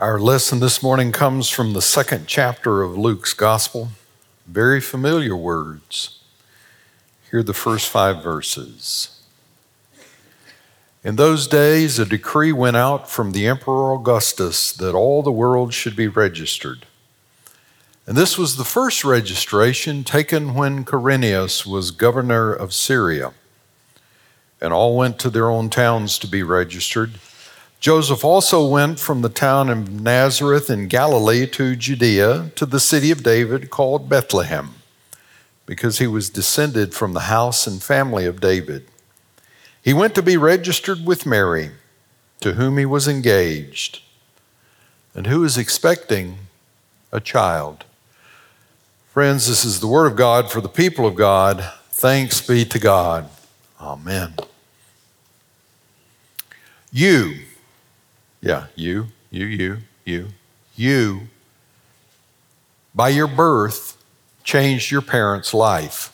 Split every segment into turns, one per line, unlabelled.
Our lesson this morning comes from the second chapter of Luke's Gospel. Very familiar words. Hear the first five verses. In those days, a decree went out from the Emperor Augustus that all the world should be registered. And this was the first registration taken when Quirinius was governor of Syria. And all went to their own towns to be registered. Joseph also went from the town of Nazareth in Galilee to Judea to the city of David called Bethlehem, because he was descended from the house and family of David. He went to be registered with Mary, to whom he was engaged, and who is expecting a child. Friends, this is the word of God for the people of God. Thanks be to God. Amen. You, yeah, you, you, you, you, you, by your birth, changed your parents' life.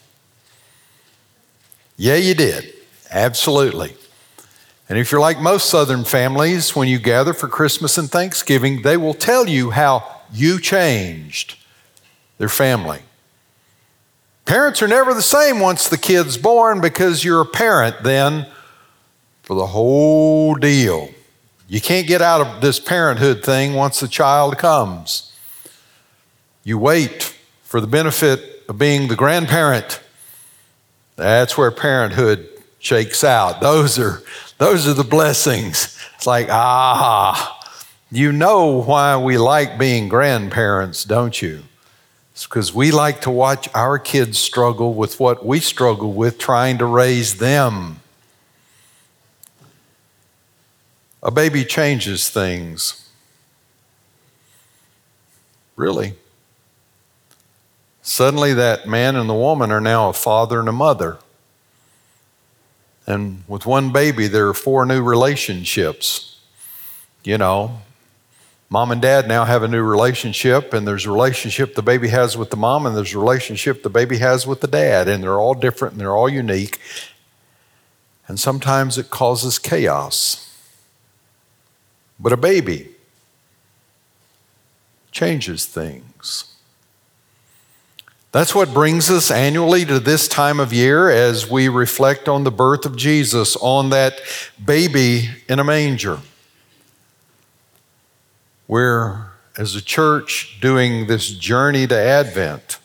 Yeah, you did. Absolutely. And if you're like most Southern families, when you gather for Christmas and Thanksgiving, they will tell you how you changed their family. Parents are never the same once the kid's born because you're a parent then for the whole deal. You can't get out of this parenthood thing once the child comes. You wait for the benefit of being the grandparent. That's where parenthood shakes out. Those are, those are the blessings. It's like, ah, you know why we like being grandparents, don't you? It's because we like to watch our kids struggle with what we struggle with trying to raise them. A baby changes things. Really. Suddenly, that man and the woman are now a father and a mother. And with one baby, there are four new relationships. You know, mom and dad now have a new relationship, and there's a relationship the baby has with the mom, and there's a relationship the baby has with the dad, and they're all different and they're all unique. And sometimes it causes chaos. But a baby changes things. That's what brings us annually to this time of year as we reflect on the birth of Jesus, on that baby in a manger. We're, as a church, doing this journey to Advent.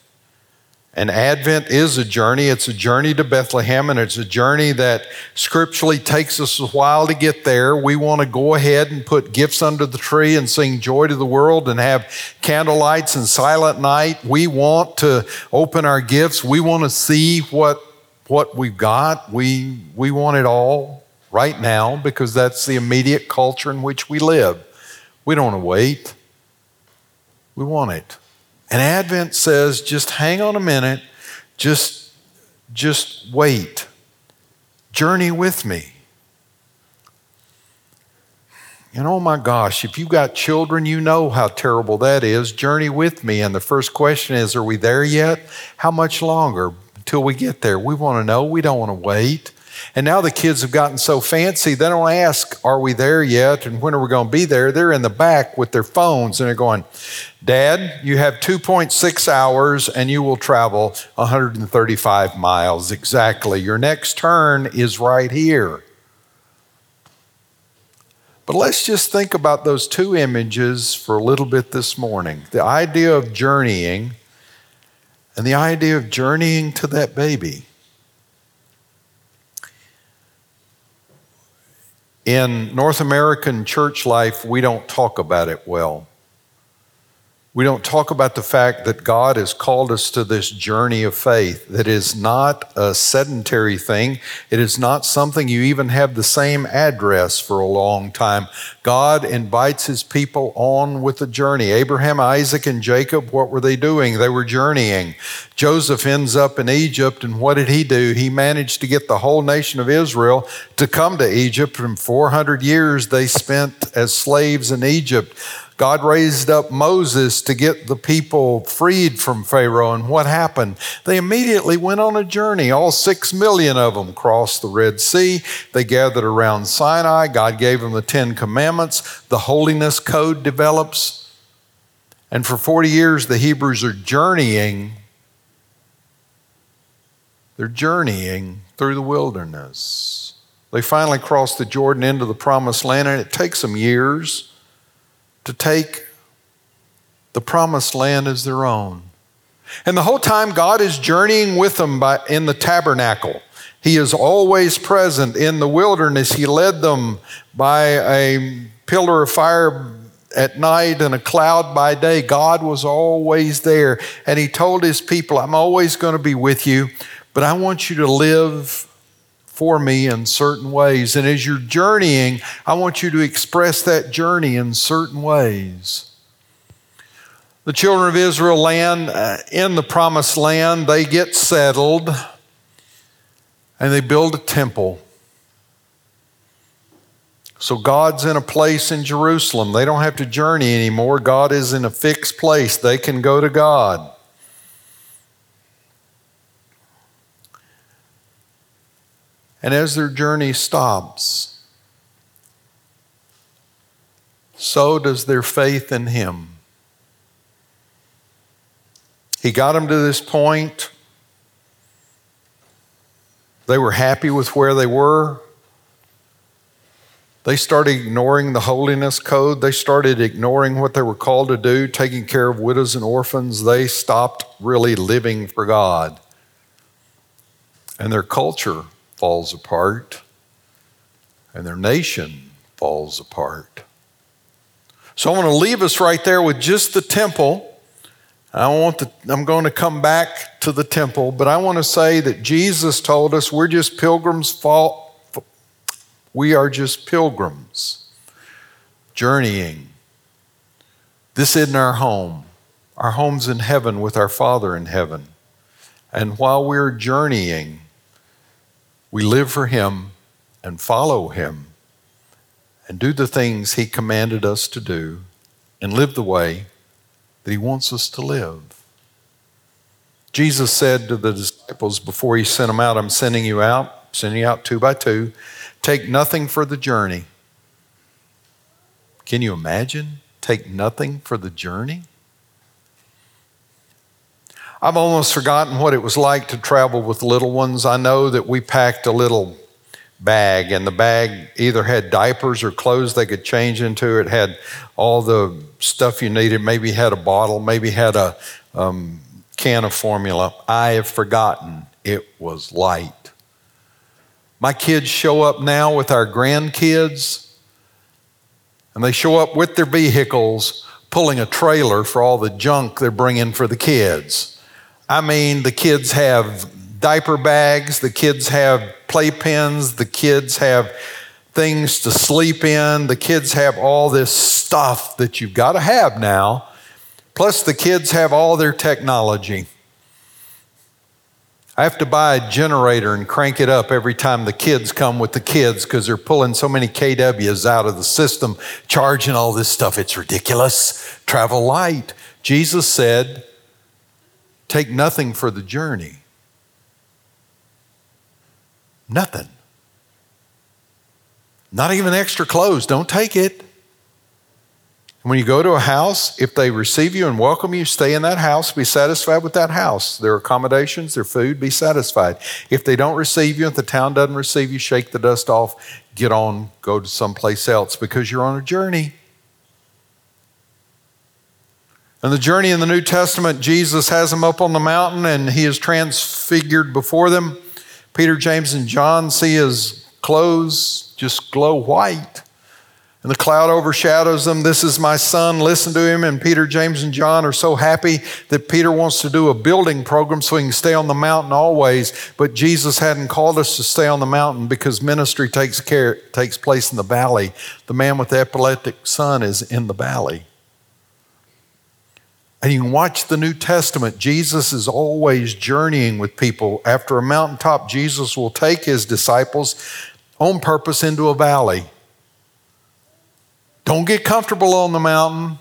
And Advent is a journey. It's a journey to Bethlehem, and it's a journey that scripturally takes us a while to get there. We want to go ahead and put gifts under the tree and sing joy to the world and have candlelights and silent night. We want to open our gifts. We want to see what, what we've got. We, we want it all right now because that's the immediate culture in which we live. We don't want to wait, we want it. And Advent says, just hang on a minute, just, just wait. Journey with me. And oh my gosh, if you've got children, you know how terrible that is. Journey with me. And the first question is, are we there yet? How much longer until we get there? We want to know. We don't want to wait. And now the kids have gotten so fancy, they don't ask, Are we there yet? And when are we going to be there? They're in the back with their phones and they're going, Dad, you have 2.6 hours and you will travel 135 miles exactly. Your next turn is right here. But let's just think about those two images for a little bit this morning the idea of journeying and the idea of journeying to that baby. In North American church life, we don't talk about it well. We don't talk about the fact that God has called us to this journey of faith that is not a sedentary thing. It is not something you even have the same address for a long time. God invites his people on with the journey. Abraham, Isaac, and Jacob, what were they doing? They were journeying. Joseph ends up in Egypt, and what did he do? He managed to get the whole nation of Israel to come to Egypt. And 400 years they spent as slaves in Egypt. God raised up Moses to get the people freed from Pharaoh. And what happened? They immediately went on a journey. All six million of them crossed the Red Sea. They gathered around Sinai. God gave them the Ten Commandments. The holiness code develops. And for 40 years, the Hebrews are journeying. They're journeying through the wilderness. They finally cross the Jordan into the promised land, and it takes them years to take the promised land as their own. And the whole time, God is journeying with them by, in the tabernacle. He is always present in the wilderness. He led them by a pillar of fire at night and a cloud by day. God was always there. And He told His people, I'm always going to be with you, but I want you to live for me in certain ways. And as you're journeying, I want you to express that journey in certain ways. The children of Israel land uh, in the promised land, they get settled and they build a temple. So God's in a place in Jerusalem. They don't have to journey anymore. God is in a fixed place. They can go to God. And as their journey stops, so does their faith in Him. He got them to this point. They were happy with where they were. They started ignoring the holiness code. They started ignoring what they were called to do, taking care of widows and orphans. They stopped really living for God. And their culture falls apart, and their nation falls apart. So I want to leave us right there with just the temple. I want the, I'm going to come back to the temple, but I want to say that Jesus told us we're just pilgrims. Fall, we are just pilgrims journeying. This isn't our home. Our home's in heaven with our Father in heaven. And while we're journeying, we live for Him and follow Him and do the things He commanded us to do and live the way that He wants us to live. Jesus said to the disciples before He sent them out, I'm sending you out, sending you out two by two. Take nothing for the journey. Can you imagine? Take nothing for the journey? I've almost forgotten what it was like to travel with little ones. I know that we packed a little bag, and the bag either had diapers or clothes they could change into. It had all the stuff you needed, maybe had a bottle, maybe had a um, can of formula. I have forgotten. It was light. My kids show up now with our grandkids, and they show up with their vehicles pulling a trailer for all the junk they're bringing for the kids. I mean, the kids have diaper bags, the kids have playpens, the kids have things to sleep in, the kids have all this stuff that you've got to have now. Plus, the kids have all their technology. I have to buy a generator and crank it up every time the kids come with the kids because they're pulling so many KWs out of the system, charging all this stuff. It's ridiculous. Travel light. Jesus said, Take nothing for the journey. Nothing. Not even extra clothes. Don't take it. When you go to a house, if they receive you and welcome you, stay in that house, be satisfied with that house. Their accommodations, their food, be satisfied. If they don't receive you, if the town doesn't receive you, shake the dust off, get on, go to someplace else because you're on a journey. And the journey in the New Testament, Jesus has them up on the mountain and he is transfigured before them. Peter, James, and John see his clothes just glow white. And the cloud overshadows them. This is my son, listen to him. And Peter, James, and John are so happy that Peter wants to do a building program so he can stay on the mountain always. But Jesus hadn't called us to stay on the mountain because ministry takes care takes place in the valley. The man with the epileptic son is in the valley. And you can watch the New Testament. Jesus is always journeying with people. After a mountaintop, Jesus will take his disciples on purpose into a valley. Don't get comfortable on the mountain.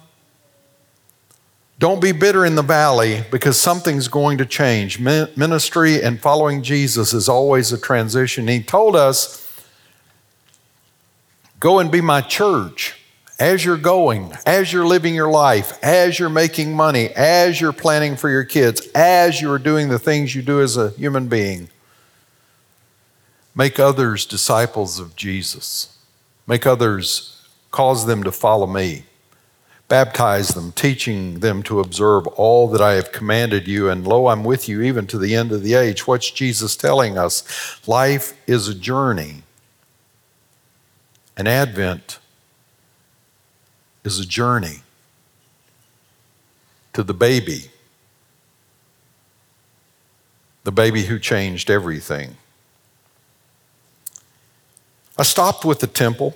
Don't be bitter in the valley because something's going to change. Ministry and following Jesus is always a transition. He told us, Go and be my church as you're going, as you're living your life, as you're making money, as you're planning for your kids, as you're doing the things you do as a human being. Make others disciples of Jesus. Make others, cause them to follow me. Baptize them, teaching them to observe all that I have commanded you. And lo, I'm with you even to the end of the age. What's Jesus telling us? Life is a journey. An Advent is a journey to the baby, the baby who changed everything. I stopped with the temple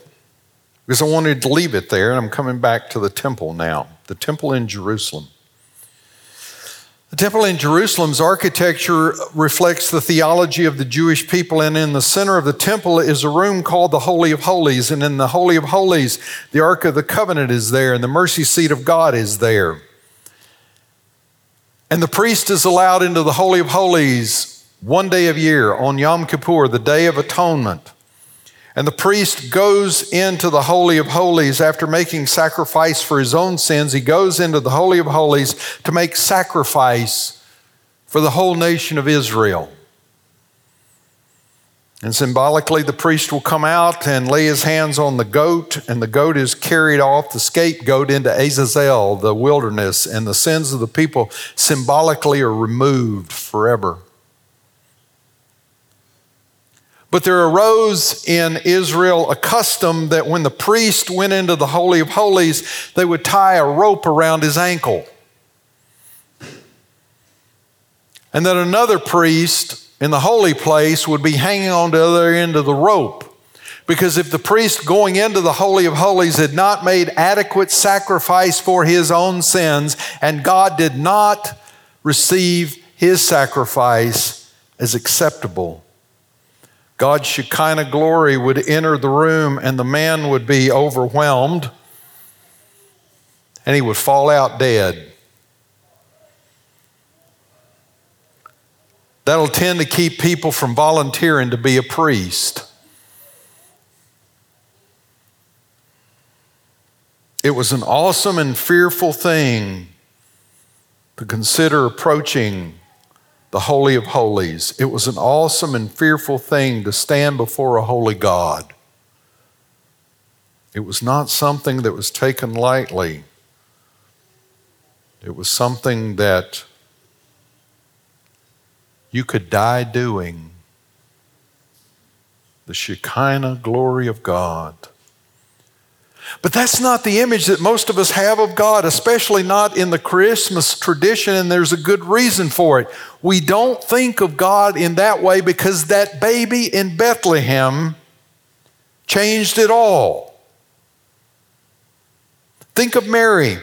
because I wanted to leave it there, and I'm coming back to the temple now, the temple in Jerusalem. The temple in Jerusalem's architecture reflects the theology of the Jewish people, and in the center of the temple is a room called the Holy of Holies. And in the Holy of Holies, the Ark of the Covenant is there, and the mercy seat of God is there. And the priest is allowed into the Holy of Holies one day of year on Yom Kippur, the Day of Atonement. And the priest goes into the Holy of Holies after making sacrifice for his own sins. He goes into the Holy of Holies to make sacrifice for the whole nation of Israel. And symbolically, the priest will come out and lay his hands on the goat, and the goat is carried off the scapegoat into Azazel, the wilderness, and the sins of the people symbolically are removed forever. But there arose in Israel a custom that when the priest went into the Holy of Holies, they would tie a rope around his ankle. And that another priest in the holy place would be hanging on the other end of the rope. Because if the priest going into the Holy of Holies had not made adequate sacrifice for his own sins, and God did not receive his sacrifice as acceptable, God's Shekinah glory would enter the room and the man would be overwhelmed and he would fall out dead. That'll tend to keep people from volunteering to be a priest. It was an awesome and fearful thing to consider approaching the Holy of Holies. It was an awesome and fearful thing to stand before a holy God. It was not something that was taken lightly. It was something that you could die doing. The Shekinah glory of God. But that's not the image that most of us have of God, especially not in the Christmas tradition, and there's a good reason for it. We don't think of God in that way because that baby in Bethlehem changed it all. Think of Mary.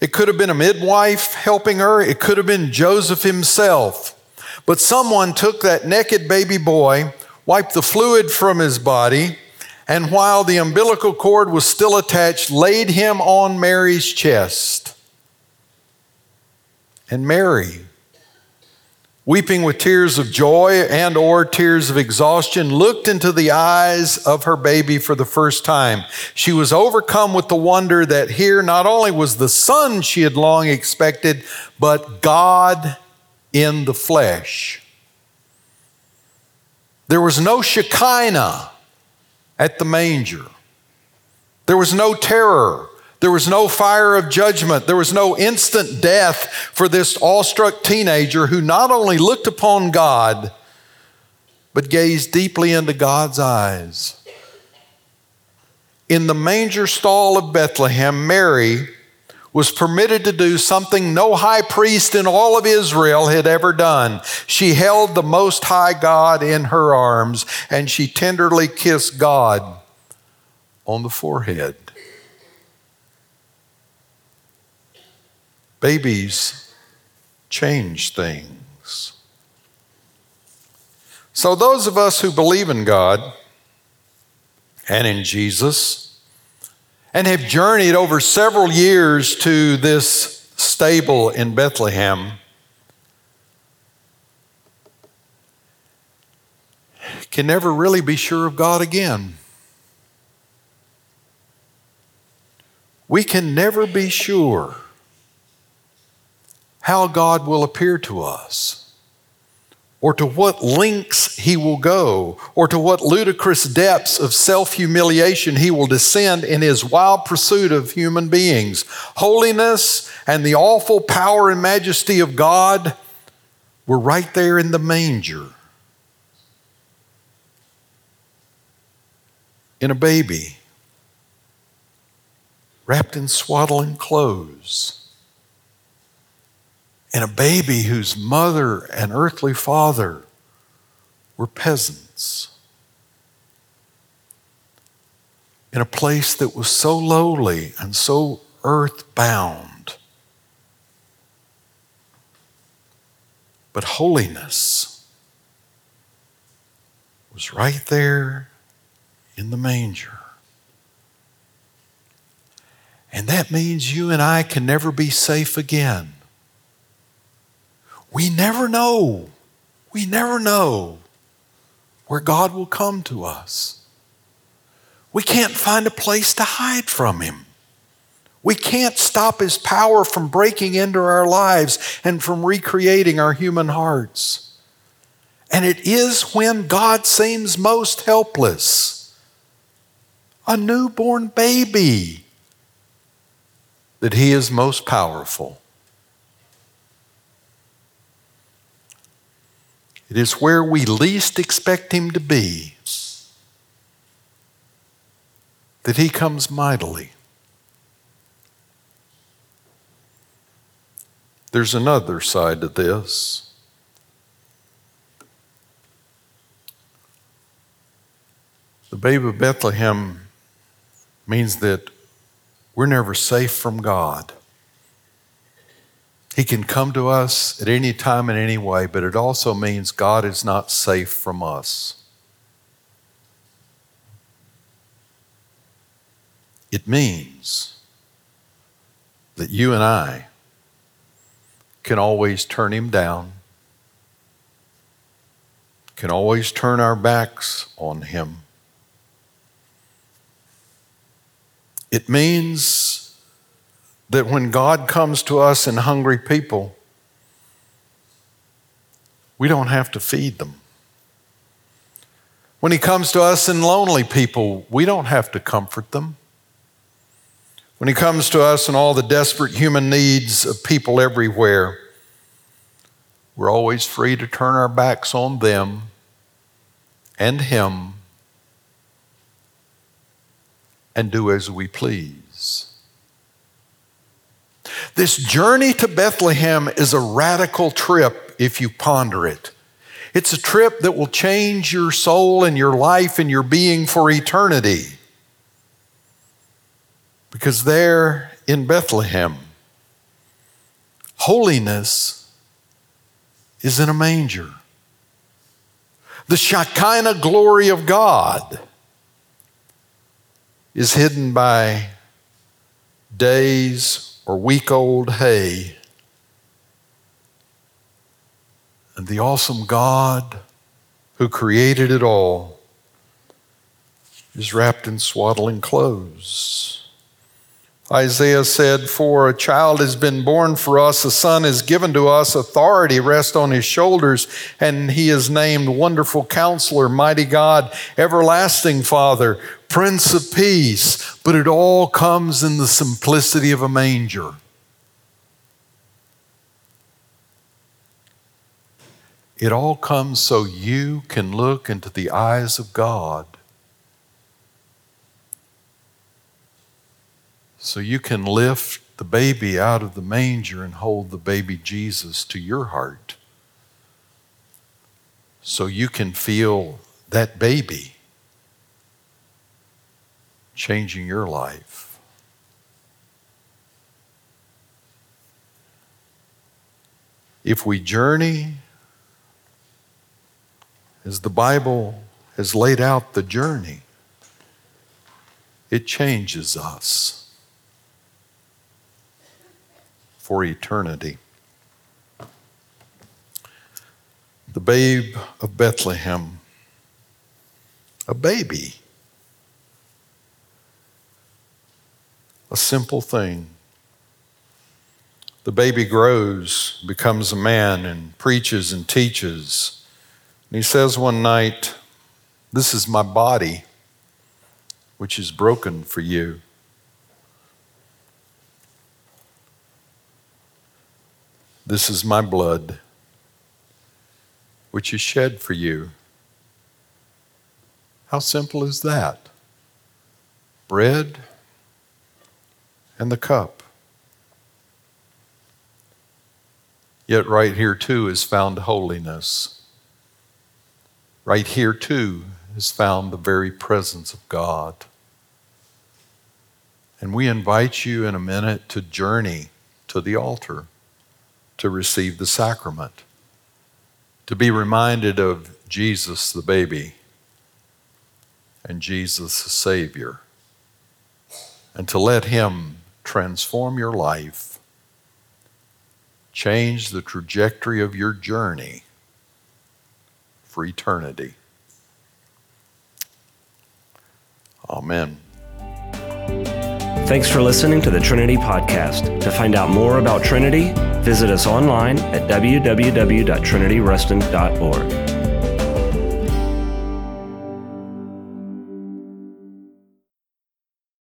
It could have been a midwife helping her, it could have been Joseph himself. But someone took that naked baby boy, wiped the fluid from his body, and while the umbilical cord was still attached, laid him on Mary's chest. And Mary, weeping with tears of joy and or tears of exhaustion looked into the eyes of her baby for the first time she was overcome with the wonder that here not only was the son she had long expected but god in the flesh there was no shekinah at the manger. There was no terror. There was no fire of judgment. There was no instant death for this awestruck teenager who not only looked upon God, but gazed deeply into God's eyes. In the manger stall of Bethlehem, Mary was permitted to do something no high priest in all of Israel had ever done. She held the Most High God in her arms and she tenderly kissed God on the forehead. Babies change things. So, those of us who believe in God and in Jesus, and have journeyed over several years to this stable in Bethlehem can never really be sure of God again. We can never be sure how God will appear to us or to what lengths he will go, or to what ludicrous depths of self humiliation he will descend in his wild pursuit of human beings. Holiness and the awful power and majesty of God were right there in the manger. In a baby, wrapped in swaddling clothes and a baby whose mother and earthly father were peasants. In a place that was so lowly and so earthbound. But holiness was right there in the manger. And that means you and I can never be safe again we never know. We never know where God will come to us. We can't find a place to hide from Him. We can't stop His power from breaking into our lives and from recreating our human hearts. And it is when God seems most helpless, a newborn baby, that He is most powerful. It is where we least expect Him to be that He comes mightily. There's another side to this. The babe of Bethlehem means that we're never safe from God. He can come to us at any time in any way, but it also means God is not safe from us. It means that you and I can always turn him down, can always turn our backs on him. It means that when God comes to us in hungry people, we don't have to feed them. When He comes to us in lonely people, we don't have to comfort them. When He comes to us in all the desperate human needs of people everywhere, we're always free to turn our backs on them and Him and do as we please. This journey to Bethlehem is a radical trip if you ponder it. It's a trip that will change your soul and your life and your being for eternity. Because there in Bethlehem, holiness is in a manger. The Shekinah glory of God is hidden by days or week old hay. And the awesome God who created it all is wrapped in swaddling clothes. Isaiah said, For a child has been born for us, a son is given to us, authority rests on his shoulders, and he is named Wonderful Counselor, Mighty God, Everlasting Father, Prince of Peace. But it all comes in the simplicity of a manger. It all comes so you can look into the eyes of God So you can lift the baby out of the manger and hold the baby Jesus to your heart. So you can feel that baby changing your life. If we journey as the Bible has laid out the journey, it changes us for eternity. The babe of Bethlehem, a baby, a simple thing. The baby grows, becomes a man, and preaches and teaches. And he says one night, This is my body which is broken for you. This is my blood, which is shed for you. How simple is that? Bread and the cup. Yet, right here, too, is found holiness. Right here, too, is found the very presence of God. And we invite you in a minute to journey to the altar to receive the sacrament, to be reminded of Jesus the baby and Jesus the Savior, and to let Him transform your life, change the trajectory of your journey for eternity. Amen.
Thanks for listening to the Trinity Podcast. To find out more about Trinity, visit us online at www.trinityruston.org.